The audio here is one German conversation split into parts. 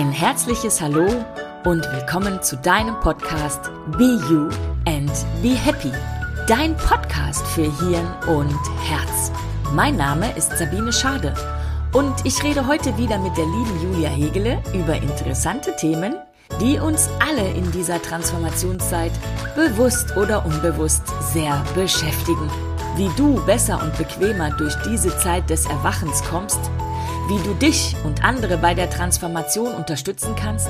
Ein herzliches Hallo und willkommen zu deinem Podcast Be You and Be Happy. Dein Podcast für Hirn und Herz. Mein Name ist Sabine Schade und ich rede heute wieder mit der lieben Julia Hegele über interessante Themen, die uns alle in dieser Transformationszeit bewusst oder unbewusst sehr beschäftigen. Wie du besser und bequemer durch diese Zeit des Erwachens kommst, wie du dich und andere bei der Transformation unterstützen kannst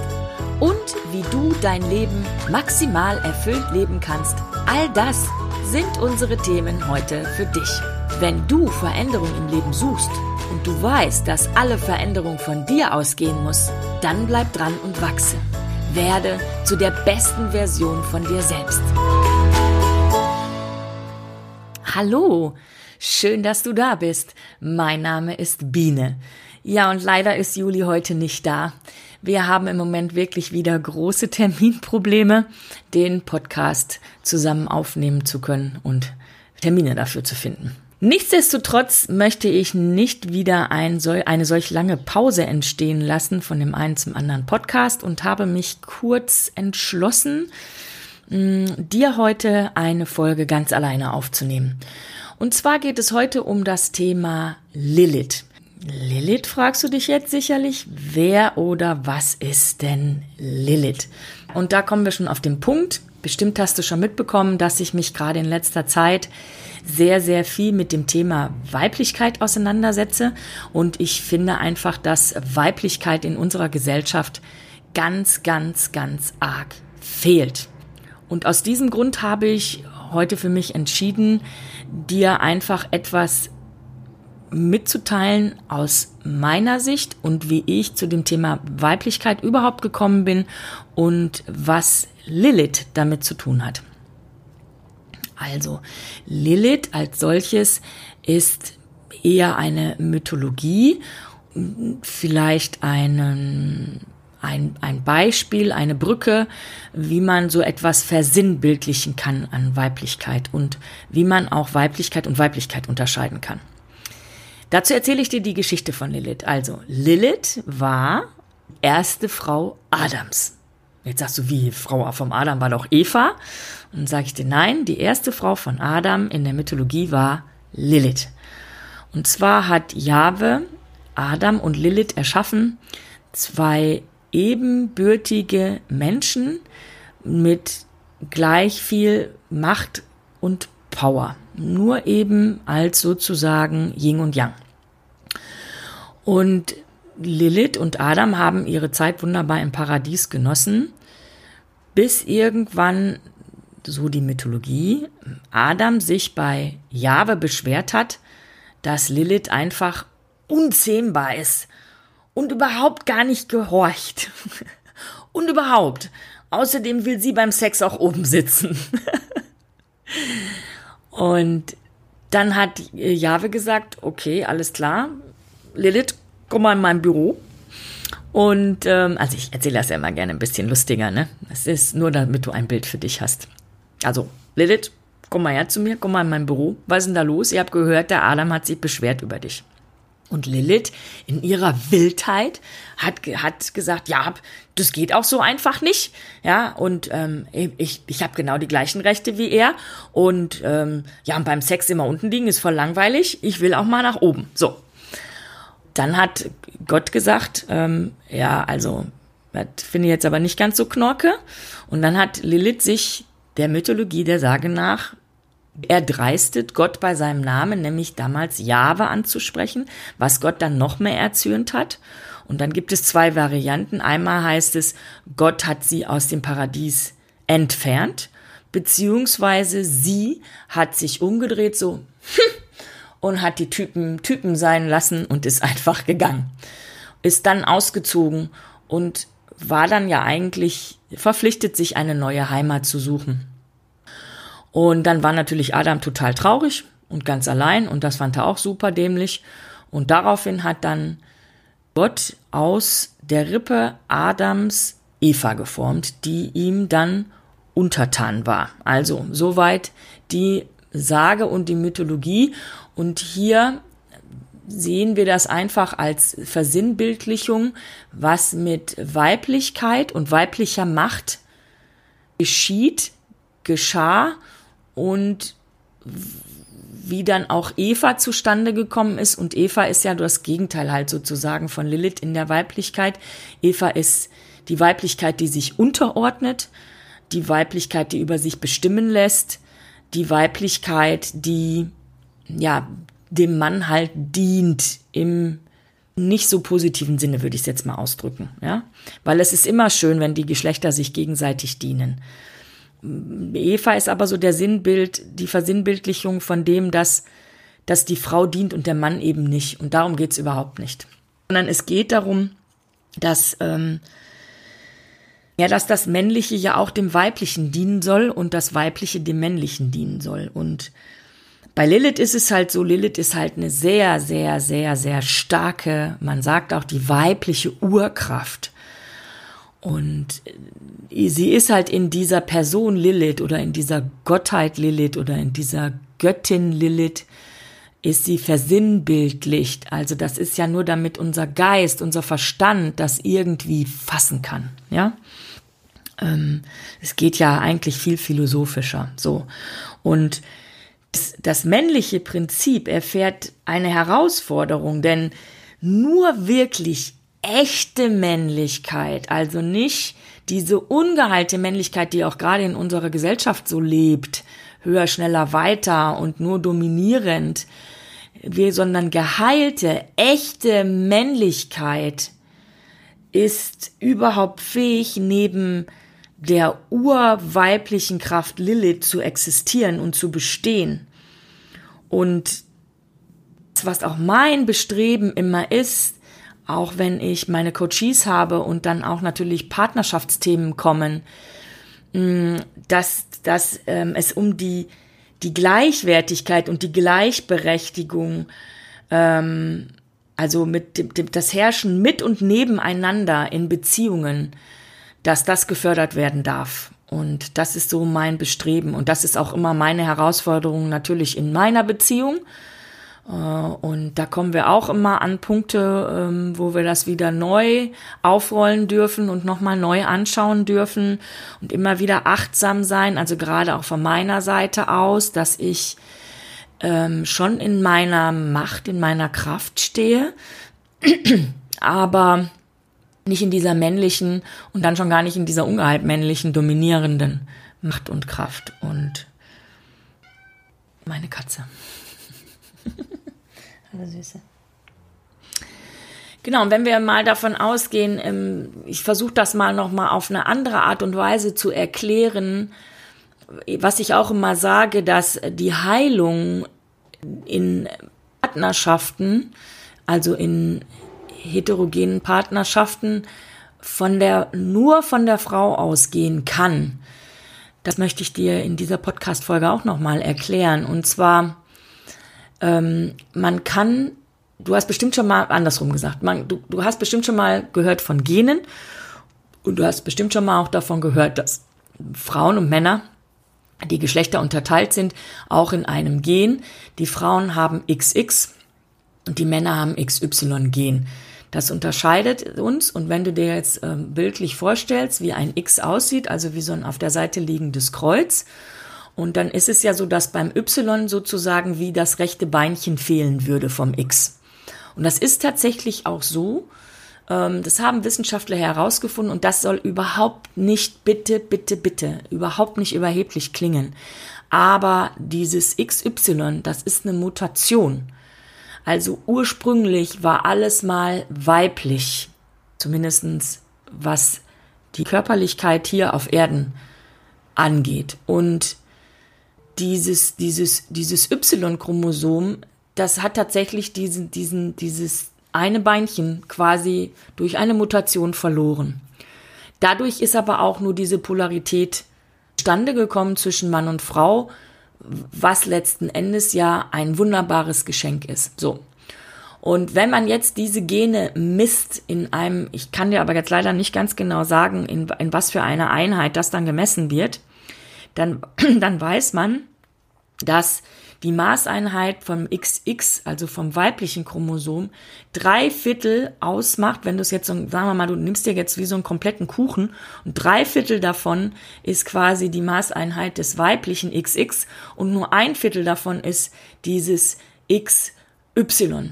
und wie du dein Leben maximal erfüllt leben kannst. All das sind unsere Themen heute für dich. Wenn du Veränderung im Leben suchst und du weißt, dass alle Veränderung von dir ausgehen muss, dann bleib dran und wachse. Werde zu der besten Version von dir selbst. Hallo, schön, dass du da bist. Mein Name ist Biene. Ja, und leider ist Juli heute nicht da. Wir haben im Moment wirklich wieder große Terminprobleme, den Podcast zusammen aufnehmen zu können und Termine dafür zu finden. Nichtsdestotrotz möchte ich nicht wieder ein, eine solch lange Pause entstehen lassen von dem einen zum anderen Podcast und habe mich kurz entschlossen, dir heute eine Folge ganz alleine aufzunehmen. Und zwar geht es heute um das Thema Lilith. Lilith fragst du dich jetzt sicherlich, wer oder was ist denn Lilith? Und da kommen wir schon auf den Punkt. Bestimmt hast du schon mitbekommen, dass ich mich gerade in letzter Zeit sehr, sehr viel mit dem Thema Weiblichkeit auseinandersetze. Und ich finde einfach, dass Weiblichkeit in unserer Gesellschaft ganz, ganz, ganz arg fehlt. Und aus diesem Grund habe ich heute für mich entschieden, dir einfach etwas mitzuteilen aus meiner Sicht und wie ich zu dem Thema Weiblichkeit überhaupt gekommen bin und was Lilith damit zu tun hat. Also, Lilith als solches ist eher eine Mythologie, vielleicht einen, ein, ein Beispiel, eine Brücke, wie man so etwas versinnbildlichen kann an Weiblichkeit und wie man auch Weiblichkeit und Weiblichkeit unterscheiden kann. Dazu erzähle ich dir die Geschichte von Lilith. Also, Lilith war erste Frau Adams. Jetzt sagst du, wie Frau vom Adam war doch Eva? Und dann sage ich dir, nein, die erste Frau von Adam in der Mythologie war Lilith. Und zwar hat Jahwe Adam und Lilith erschaffen, zwei ebenbürtige Menschen mit gleich viel Macht und Power nur eben als sozusagen Yin und Yang. Und Lilith und Adam haben ihre Zeit wunderbar im Paradies genossen, bis irgendwann, so die Mythologie, Adam sich bei Jahwe beschwert hat, dass Lilith einfach unzähmbar ist und überhaupt gar nicht gehorcht. und überhaupt. Außerdem will sie beim Sex auch oben sitzen. Und dann hat Jahwe gesagt, okay, alles klar, Lilith, komm mal in mein Büro. Und ähm, also ich erzähle das ja immer gerne ein bisschen lustiger, ne? Es ist nur, damit du ein Bild für dich hast. Also, Lilith, komm mal her zu mir, komm mal in mein Büro. Was ist denn da los? Ihr habt gehört, der Adam hat sich beschwert über dich. Und Lilith in ihrer Wildheit hat, hat gesagt, ja, das geht auch so einfach nicht. Ja, und ähm, ich, ich habe genau die gleichen Rechte wie er. Und ähm, ja, und beim Sex immer unten liegen ist voll langweilig. Ich will auch mal nach oben. So. Dann hat Gott gesagt, ähm, ja, also, das finde ich jetzt aber nicht ganz so knorke. Und dann hat Lilith sich der Mythologie der Sage nach er dreistet Gott bei seinem Namen, nämlich damals Jahwe anzusprechen, was Gott dann noch mehr erzürnt hat. Und dann gibt es zwei Varianten. Einmal heißt es, Gott hat sie aus dem Paradies entfernt, beziehungsweise sie hat sich umgedreht, so, und hat die Typen Typen sein lassen und ist einfach gegangen. Ist dann ausgezogen und war dann ja eigentlich verpflichtet, sich eine neue Heimat zu suchen. Und dann war natürlich Adam total traurig und ganz allein und das fand er auch super dämlich. Und daraufhin hat dann Gott aus der Rippe Adams Eva geformt, die ihm dann untertan war. Also soweit die Sage und die Mythologie. Und hier sehen wir das einfach als Versinnbildlichung, was mit Weiblichkeit und weiblicher Macht geschieht, geschah und wie dann auch Eva zustande gekommen ist. Und Eva ist ja das Gegenteil halt sozusagen von Lilith in der Weiblichkeit. Eva ist die Weiblichkeit, die sich unterordnet, die Weiblichkeit, die über sich bestimmen lässt, die Weiblichkeit, die ja dem Mann halt dient im nicht so positiven Sinne, würde ich es jetzt mal ausdrücken, ja, weil es ist immer schön, wenn die Geschlechter sich gegenseitig dienen. Eva ist aber so der Sinnbild, die Versinnbildlichung von dem, dass, dass die Frau dient und der Mann eben nicht. Und darum geht es überhaupt nicht. Sondern es geht darum, dass, ähm, ja, dass das Männliche ja auch dem Weiblichen dienen soll und das Weibliche dem Männlichen dienen soll. Und bei Lilith ist es halt so, Lilith ist halt eine sehr, sehr, sehr, sehr starke, man sagt auch die weibliche Urkraft. Und äh, sie ist halt in dieser Person Lilith oder in dieser Gottheit Lilith oder in dieser Göttin Lilith ist sie versinnbildlicht. Also das ist ja nur damit unser Geist, unser Verstand das irgendwie fassen kann, ja. Ähm, es geht ja eigentlich viel philosophischer, so. Und das, das männliche Prinzip erfährt eine Herausforderung, denn nur wirklich echte Männlichkeit, also nicht diese ungeheilte Männlichkeit, die auch gerade in unserer Gesellschaft so lebt, höher, schneller, weiter und nur dominierend, sondern geheilte, echte Männlichkeit ist überhaupt fähig, neben der urweiblichen Kraft Lilith zu existieren und zu bestehen. Und was auch mein Bestreben immer ist, auch wenn ich meine Coaches habe und dann auch natürlich Partnerschaftsthemen kommen, mm, dass, dass ähm, es um die, die Gleichwertigkeit und die Gleichberechtigung, ähm, also mit dem, dem, das Herrschen mit und nebeneinander in Beziehungen, dass das gefördert werden darf. Und das ist so mein Bestreben. Und das ist auch immer meine Herausforderung natürlich in meiner Beziehung und da kommen wir auch immer an Punkte, ähm, wo wir das wieder neu aufrollen dürfen und nochmal neu anschauen dürfen und immer wieder achtsam sein, also gerade auch von meiner Seite aus, dass ich ähm, schon in meiner Macht, in meiner Kraft stehe, aber nicht in dieser männlichen und dann schon gar nicht in dieser ungehalt männlichen dominierenden Macht und Kraft und meine Katze. Hallo Süße. Genau, und wenn wir mal davon ausgehen, ähm, ich versuche das mal nochmal auf eine andere Art und Weise zu erklären, was ich auch immer sage, dass die Heilung in Partnerschaften, also in heterogenen Partnerschaften, von der, nur von der Frau ausgehen kann. Das möchte ich dir in dieser Podcast-Folge auch nochmal erklären. Und zwar, ähm, man kann, du hast bestimmt schon mal, andersrum gesagt, man, du, du hast bestimmt schon mal gehört von Genen und du hast bestimmt schon mal auch davon gehört, dass Frauen und Männer, die Geschlechter unterteilt sind, auch in einem Gen. Die Frauen haben XX und die Männer haben XY-Gen. Das unterscheidet uns und wenn du dir jetzt äh, bildlich vorstellst, wie ein X aussieht, also wie so ein auf der Seite liegendes Kreuz, und dann ist es ja so, dass beim Y sozusagen wie das rechte Beinchen fehlen würde vom X. Und das ist tatsächlich auch so. Ähm, das haben Wissenschaftler herausgefunden und das soll überhaupt nicht, bitte, bitte, bitte, überhaupt nicht überheblich klingen. Aber dieses XY, das ist eine Mutation. Also ursprünglich war alles mal weiblich, zumindestens was die Körperlichkeit hier auf Erden angeht. Und dieses, dieses, dieses Y-Chromosom, das hat tatsächlich diesen, diesen, dieses eine Beinchen quasi durch eine Mutation verloren. Dadurch ist aber auch nur diese Polarität zustande gekommen zwischen Mann und Frau, was letzten Endes ja ein wunderbares Geschenk ist. So. Und wenn man jetzt diese Gene misst in einem, ich kann dir aber jetzt leider nicht ganz genau sagen, in, in was für eine Einheit das dann gemessen wird, dann, dann weiß man, dass die Maßeinheit vom XX, also vom weiblichen Chromosom, drei Viertel ausmacht, wenn du es jetzt, so, sagen wir mal, du nimmst dir jetzt wie so einen kompletten Kuchen und drei Viertel davon ist quasi die Maßeinheit des weiblichen XX und nur ein Viertel davon ist dieses XY.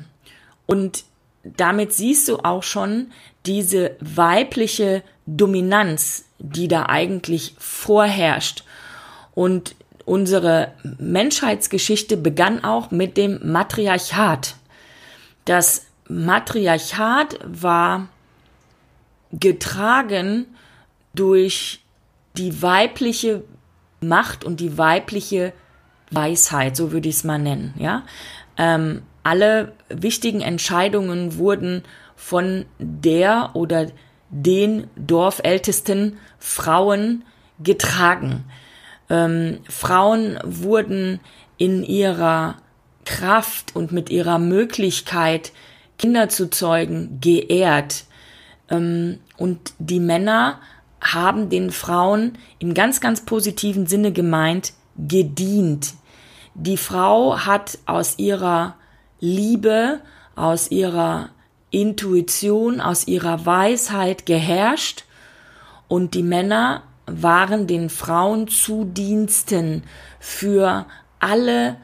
Und damit siehst du auch schon diese weibliche Dominanz, die da eigentlich vorherrscht. Und unsere Menschheitsgeschichte begann auch mit dem Matriarchat. Das Matriarchat war getragen durch die weibliche Macht und die weibliche Weisheit, so würde ich es mal nennen, ja. Ähm, alle wichtigen Entscheidungen wurden von der oder den dorfältesten Frauen getragen. Ähm, Frauen wurden in ihrer Kraft und mit ihrer Möglichkeit, Kinder zu zeugen, geehrt. Ähm, und die Männer haben den Frauen im ganz, ganz positiven Sinne gemeint, gedient. Die Frau hat aus ihrer Liebe, aus ihrer Intuition, aus ihrer Weisheit geherrscht und die Männer waren den Frauen zu Diensten für alle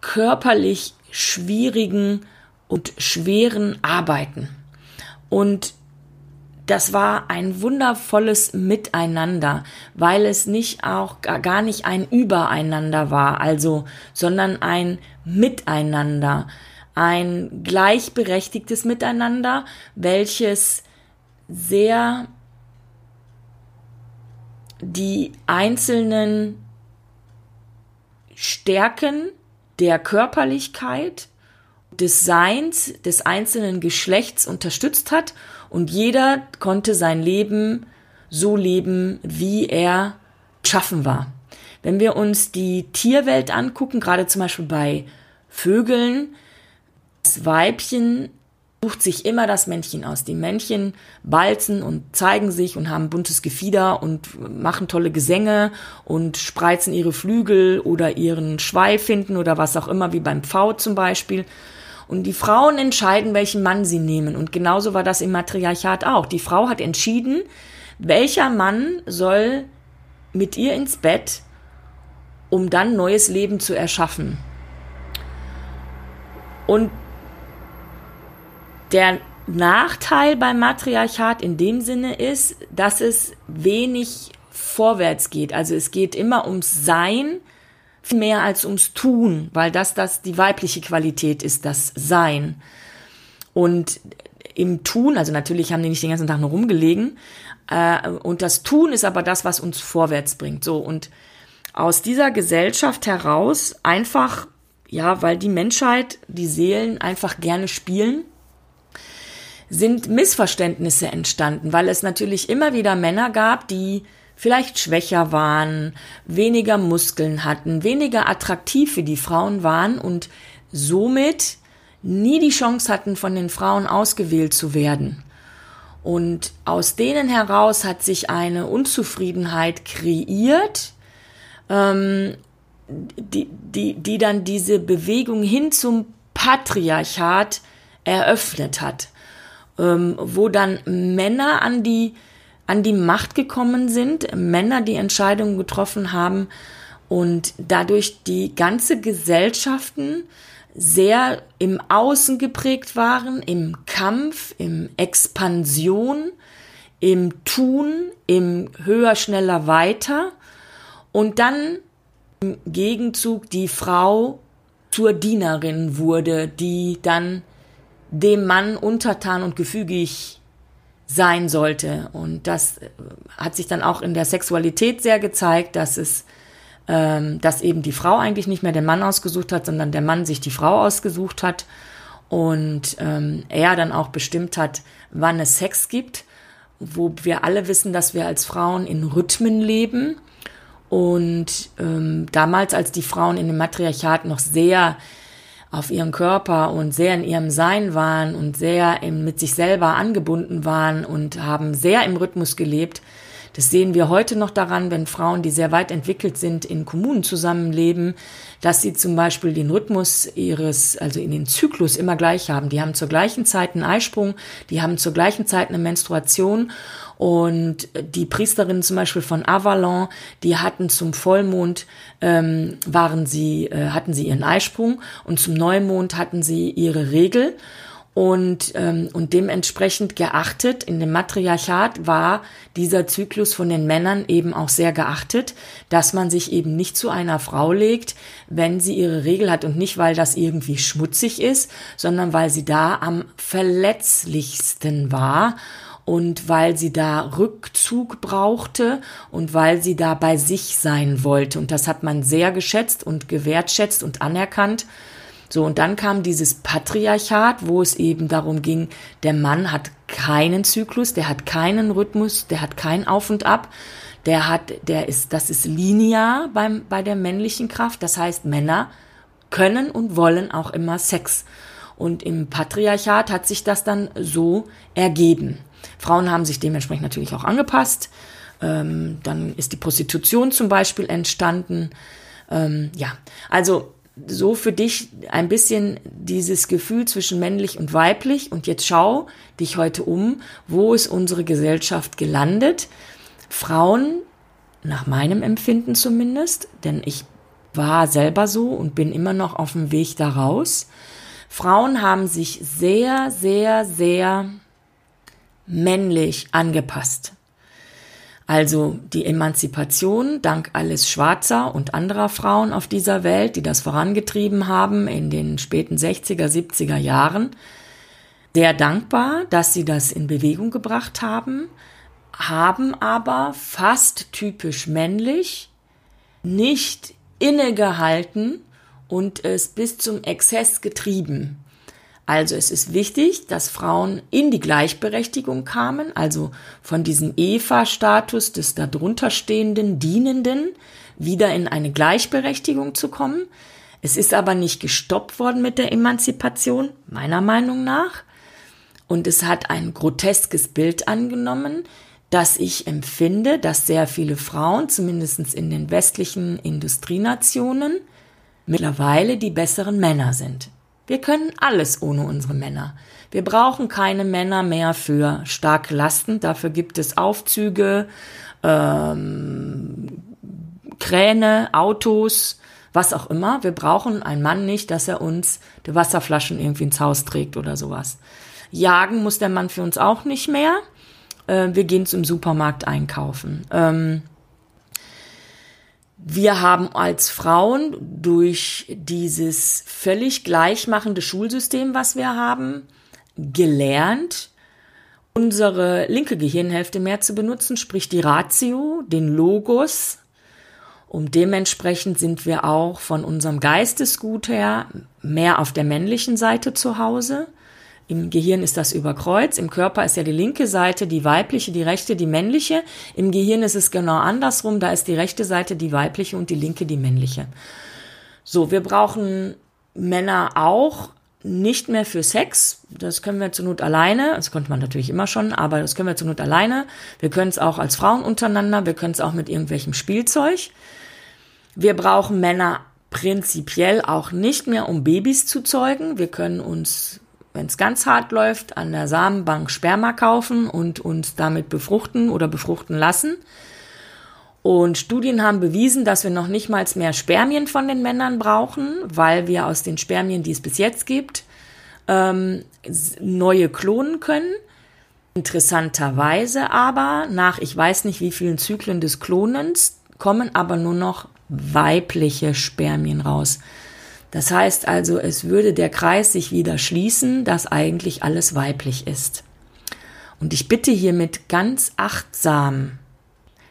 körperlich schwierigen und schweren Arbeiten. Und das war ein wundervolles Miteinander, weil es nicht auch gar nicht ein Übereinander war, also, sondern ein Miteinander, ein gleichberechtigtes Miteinander, welches sehr die einzelnen Stärken der Körperlichkeit, des Seins des einzelnen Geschlechts unterstützt hat und jeder konnte sein Leben so leben, wie er schaffen war. Wenn wir uns die Tierwelt angucken, gerade zum Beispiel bei Vögeln, das Weibchen sucht sich immer das Männchen aus. Die Männchen balzen und zeigen sich und haben buntes Gefieder und machen tolle Gesänge und spreizen ihre Flügel oder ihren Schweif hinten oder was auch immer, wie beim Pfau zum Beispiel. Und die Frauen entscheiden, welchen Mann sie nehmen. Und genauso war das im Matriarchat auch. Die Frau hat entschieden, welcher Mann soll mit ihr ins Bett, um dann neues Leben zu erschaffen. Und der Nachteil beim Matriarchat in dem Sinne ist, dass es wenig vorwärts geht. Also es geht immer ums Sein mehr als ums Tun, weil das das die weibliche Qualität ist, das Sein. Und im Tun, also natürlich haben die nicht den ganzen Tag nur rumgelegen, äh, und das Tun ist aber das, was uns vorwärts bringt. So und aus dieser Gesellschaft heraus einfach, ja, weil die Menschheit, die Seelen einfach gerne spielen sind Missverständnisse entstanden, weil es natürlich immer wieder Männer gab, die vielleicht schwächer waren, weniger Muskeln hatten, weniger attraktiv für die Frauen waren und somit nie die Chance hatten, von den Frauen ausgewählt zu werden. Und aus denen heraus hat sich eine Unzufriedenheit kreiert, ähm, die, die, die dann diese Bewegung hin zum Patriarchat eröffnet hat ähm, wo dann Männer an die, an die Macht gekommen sind, Männer die Entscheidungen getroffen haben und dadurch die ganze Gesellschaften sehr im Außen geprägt waren, im Kampf, im Expansion, im Tun, im höher, schneller, weiter. Und dann im Gegenzug die Frau zur Dienerin wurde, die dann dem Mann untertan und gefügig sein sollte. Und das äh, hat sich dann auch in der Sexualität sehr gezeigt, dass es, ähm, dass eben die Frau eigentlich nicht mehr den Mann ausgesucht hat, sondern der Mann sich die Frau ausgesucht hat und ähm, er dann auch bestimmt hat, wann es Sex gibt, wo wir alle wissen, dass wir als Frauen in Rhythmen leben. Und ähm, damals, als die Frauen in dem Matriarchat noch sehr auf ihren Körper und sehr in ihrem Sein waren und sehr mit sich selber angebunden waren und haben sehr im Rhythmus gelebt. Das sehen wir heute noch daran, wenn Frauen, die sehr weit entwickelt sind, in Kommunen zusammenleben, dass sie zum Beispiel den Rhythmus ihres, also in den Zyklus immer gleich haben. Die haben zur gleichen Zeit einen Eisprung, die haben zur gleichen Zeit eine Menstruation und die Priesterinnen zum Beispiel von Avalon, die hatten zum Vollmond ähm, waren sie äh, hatten sie ihren Eisprung und zum Neumond hatten sie ihre Regel und, ähm, und dementsprechend geachtet. In dem Matriarchat war dieser Zyklus von den Männern eben auch sehr geachtet, dass man sich eben nicht zu einer Frau legt, wenn sie ihre Regel hat und nicht, weil das irgendwie schmutzig ist, sondern weil sie da am verletzlichsten war und weil sie da Rückzug brauchte und weil sie da bei sich sein wollte. Und das hat man sehr geschätzt und gewertschätzt und anerkannt. So, und dann kam dieses Patriarchat, wo es eben darum ging, der Mann hat keinen Zyklus, der hat keinen Rhythmus, der hat kein Auf und Ab, der hat, der ist, das ist linear beim, bei der männlichen Kraft. Das heißt, Männer können und wollen auch immer Sex. Und im Patriarchat hat sich das dann so ergeben. Frauen haben sich dementsprechend natürlich auch angepasst. Ähm, dann ist die Prostitution zum Beispiel entstanden. Ähm, ja, also so für dich ein bisschen dieses Gefühl zwischen männlich und weiblich und jetzt schau dich heute um, wo ist unsere Gesellschaft gelandet? Frauen, nach meinem Empfinden zumindest, denn ich war selber so und bin immer noch auf dem Weg daraus. Frauen haben sich sehr, sehr, sehr männlich angepasst. Also die Emanzipation dank alles Schwarzer und anderer Frauen auf dieser Welt, die das vorangetrieben haben in den späten 60er, 70er Jahren. Sehr dankbar, dass sie das in Bewegung gebracht haben, haben aber fast typisch männlich nicht innegehalten und es bis zum Exzess getrieben. Also es ist wichtig, dass Frauen in die Gleichberechtigung kamen, also von diesem Eva-Status des darunter stehenden Dienenden wieder in eine Gleichberechtigung zu kommen. Es ist aber nicht gestoppt worden mit der Emanzipation, meiner Meinung nach. Und es hat ein groteskes Bild angenommen, dass ich empfinde, dass sehr viele Frauen, zumindest in den westlichen Industrienationen, mittlerweile die besseren Männer sind. Wir können alles ohne unsere Männer. Wir brauchen keine Männer mehr für starke Lasten. Dafür gibt es Aufzüge, ähm, Kräne, Autos, was auch immer. Wir brauchen einen Mann nicht, dass er uns die Wasserflaschen irgendwie ins Haus trägt oder sowas. Jagen muss der Mann für uns auch nicht mehr. Äh, wir gehen zum Supermarkt einkaufen. Ähm, wir haben als Frauen durch dieses völlig gleichmachende Schulsystem, was wir haben, gelernt, unsere linke Gehirnhälfte mehr zu benutzen, sprich die Ratio, den Logos. Und dementsprechend sind wir auch von unserem Geistesgut her mehr auf der männlichen Seite zu Hause. Im Gehirn ist das überkreuz. Im Körper ist ja die linke Seite die weibliche, die rechte die männliche. Im Gehirn ist es genau andersrum. Da ist die rechte Seite die weibliche und die linke die männliche. So, wir brauchen Männer auch nicht mehr für Sex. Das können wir zur Not alleine. Das konnte man natürlich immer schon, aber das können wir zur Not alleine. Wir können es auch als Frauen untereinander. Wir können es auch mit irgendwelchem Spielzeug. Wir brauchen Männer prinzipiell auch nicht mehr, um Babys zu zeugen. Wir können uns wenn es ganz hart läuft, an der Samenbank Sperma kaufen und uns damit befruchten oder befruchten lassen. Und Studien haben bewiesen, dass wir noch nicht mal mehr Spermien von den Männern brauchen, weil wir aus den Spermien, die es bis jetzt gibt, ähm, neue klonen können. Interessanterweise aber, nach ich weiß nicht wie vielen Zyklen des Klonens, kommen aber nur noch weibliche Spermien raus. Das heißt also, es würde der Kreis sich wieder schließen, dass eigentlich alles weiblich ist. Und ich bitte hiermit ganz achtsam,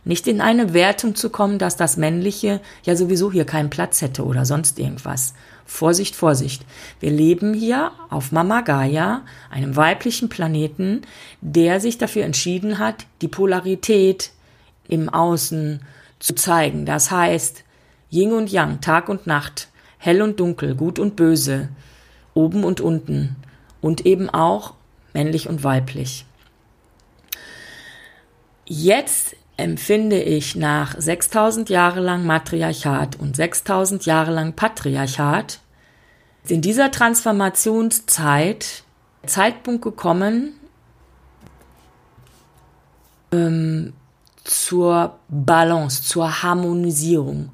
nicht in eine Wertung zu kommen, dass das Männliche ja sowieso hier keinen Platz hätte oder sonst irgendwas. Vorsicht, Vorsicht. Wir leben hier auf Mama Gaia, einem weiblichen Planeten, der sich dafür entschieden hat, die Polarität im Außen zu zeigen. Das heißt, Yin und Yang, Tag und Nacht, hell und dunkel, gut und böse, oben und unten und eben auch männlich und weiblich. Jetzt empfinde ich nach 6000 Jahre lang Matriarchat und 6000 Jahre lang Patriarchat in dieser Transformationszeit Zeitpunkt gekommen ähm, zur Balance, zur Harmonisierung.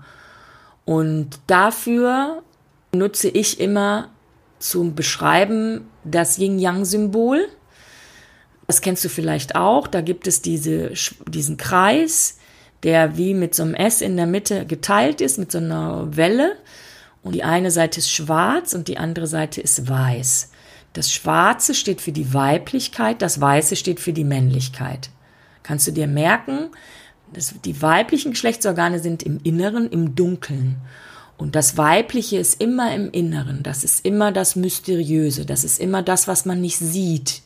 Und dafür nutze ich immer zum Beschreiben das Yin-Yang-Symbol. Das kennst du vielleicht auch. Da gibt es diese, diesen Kreis, der wie mit so einem S in der Mitte geteilt ist, mit so einer Welle. Und die eine Seite ist schwarz und die andere Seite ist weiß. Das Schwarze steht für die Weiblichkeit, das Weiße steht für die Männlichkeit. Kannst du dir merken, dass die weiblichen Geschlechtsorgane sind im Inneren, im Dunkeln. Und das Weibliche ist immer im Inneren. Das ist immer das Mysteriöse. Das ist immer das, was man nicht sieht.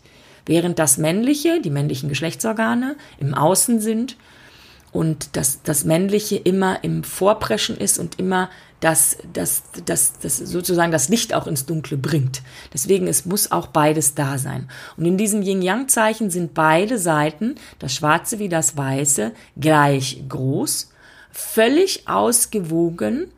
Während das Männliche, die männlichen Geschlechtsorgane, im Außen sind und das, das Männliche immer im Vorpreschen ist und immer das, das, das, das sozusagen das Licht auch ins Dunkle bringt. Deswegen, es muss auch beides da sein. Und in diesem Yin-Yang-Zeichen sind beide Seiten, das Schwarze wie das Weiße, gleich groß, völlig ausgewogen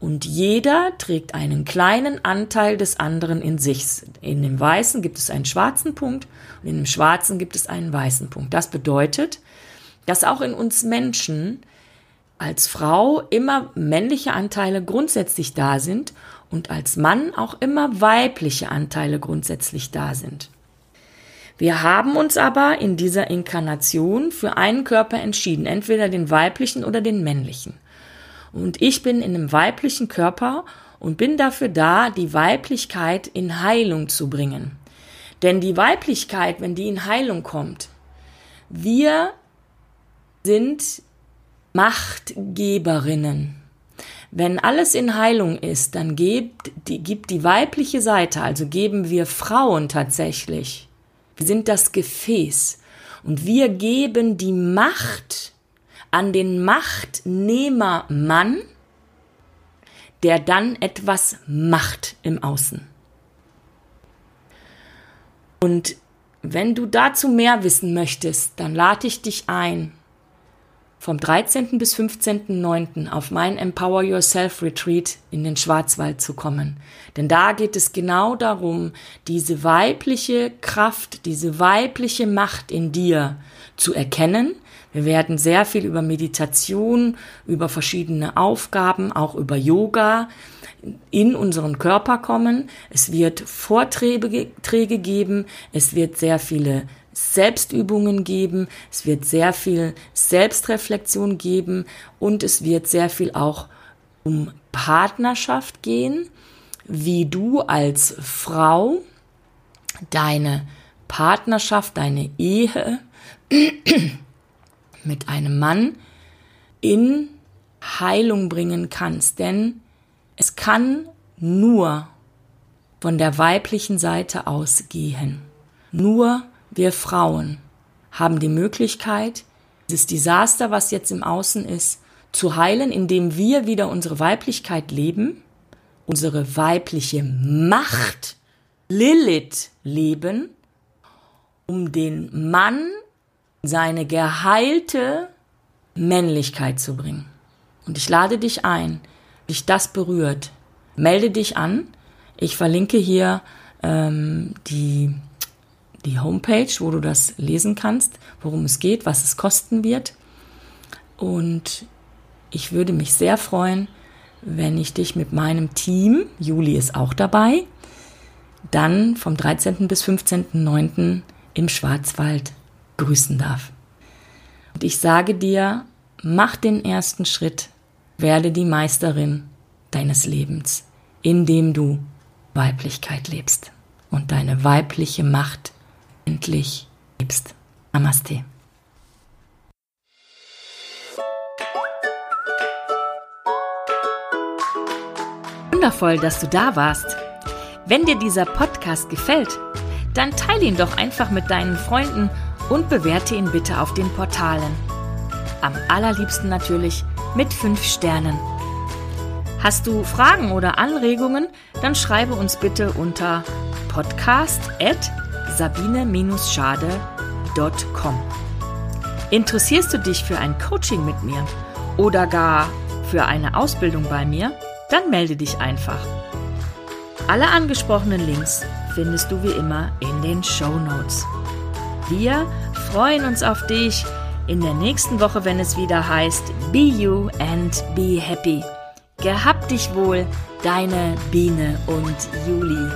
und jeder trägt einen kleinen Anteil des anderen in sich. In dem Weißen gibt es einen schwarzen Punkt und in dem Schwarzen gibt es einen weißen Punkt. Das bedeutet, dass auch in uns Menschen als Frau immer männliche Anteile grundsätzlich da sind und als Mann auch immer weibliche Anteile grundsätzlich da sind. Wir haben uns aber in dieser Inkarnation für einen Körper entschieden, entweder den weiblichen oder den männlichen. Und ich bin in einem weiblichen Körper und bin dafür da, die Weiblichkeit in Heilung zu bringen. Denn die Weiblichkeit, wenn die in Heilung kommt, wir sind Machtgeberinnen. Wenn alles in Heilung ist, dann gibt die, gibt die weibliche Seite, also geben wir Frauen tatsächlich. Wir sind das Gefäß und wir geben die Macht an den Machtnehmer Mann, der dann etwas macht im Außen. Und wenn du dazu mehr wissen möchtest, dann lade ich dich ein, vom 13. bis 15.09. auf mein Empower Yourself Retreat in den Schwarzwald zu kommen. Denn da geht es genau darum, diese weibliche Kraft, diese weibliche Macht in dir zu erkennen. Wir werden sehr viel über Meditation, über verschiedene Aufgaben, auch über Yoga in unseren Körper kommen. Es wird Vorträge geben. Es wird sehr viele Selbstübungen geben, es wird sehr viel Selbstreflexion geben und es wird sehr viel auch um Partnerschaft gehen, wie du als Frau deine Partnerschaft, deine Ehe mit einem Mann in Heilung bringen kannst. Denn es kann nur von der weiblichen Seite ausgehen. Nur wir Frauen haben die Möglichkeit, dieses Desaster, was jetzt im Außen ist, zu heilen, indem wir wieder unsere Weiblichkeit leben, unsere weibliche Macht, Lilith leben, um den Mann seine geheilte Männlichkeit zu bringen. Und ich lade dich ein, dich das berührt. Melde dich an. Ich verlinke hier ähm, die die Homepage, wo du das lesen kannst, worum es geht, was es kosten wird. Und ich würde mich sehr freuen, wenn ich dich mit meinem Team, Juli ist auch dabei, dann vom 13. bis 15.09. im Schwarzwald grüßen darf. Und ich sage dir, mach den ersten Schritt, werde die Meisterin deines Lebens, indem du Weiblichkeit lebst und deine weibliche Macht endlich liebst. Namaste. Wundervoll, dass du da warst. Wenn dir dieser Podcast gefällt, dann teile ihn doch einfach mit deinen Freunden und bewerte ihn bitte auf den Portalen. Am allerliebsten natürlich mit 5 Sternen. Hast du Fragen oder Anregungen, dann schreibe uns bitte unter podcast@ sabine-schade.com. Interessierst du dich für ein Coaching mit mir oder gar für eine Ausbildung bei mir? Dann melde dich einfach. Alle angesprochenen Links findest du wie immer in den Show Notes. Wir freuen uns auf dich in der nächsten Woche, wenn es wieder heißt Be You and Be Happy. Gehabt dich wohl, deine Biene und Juli.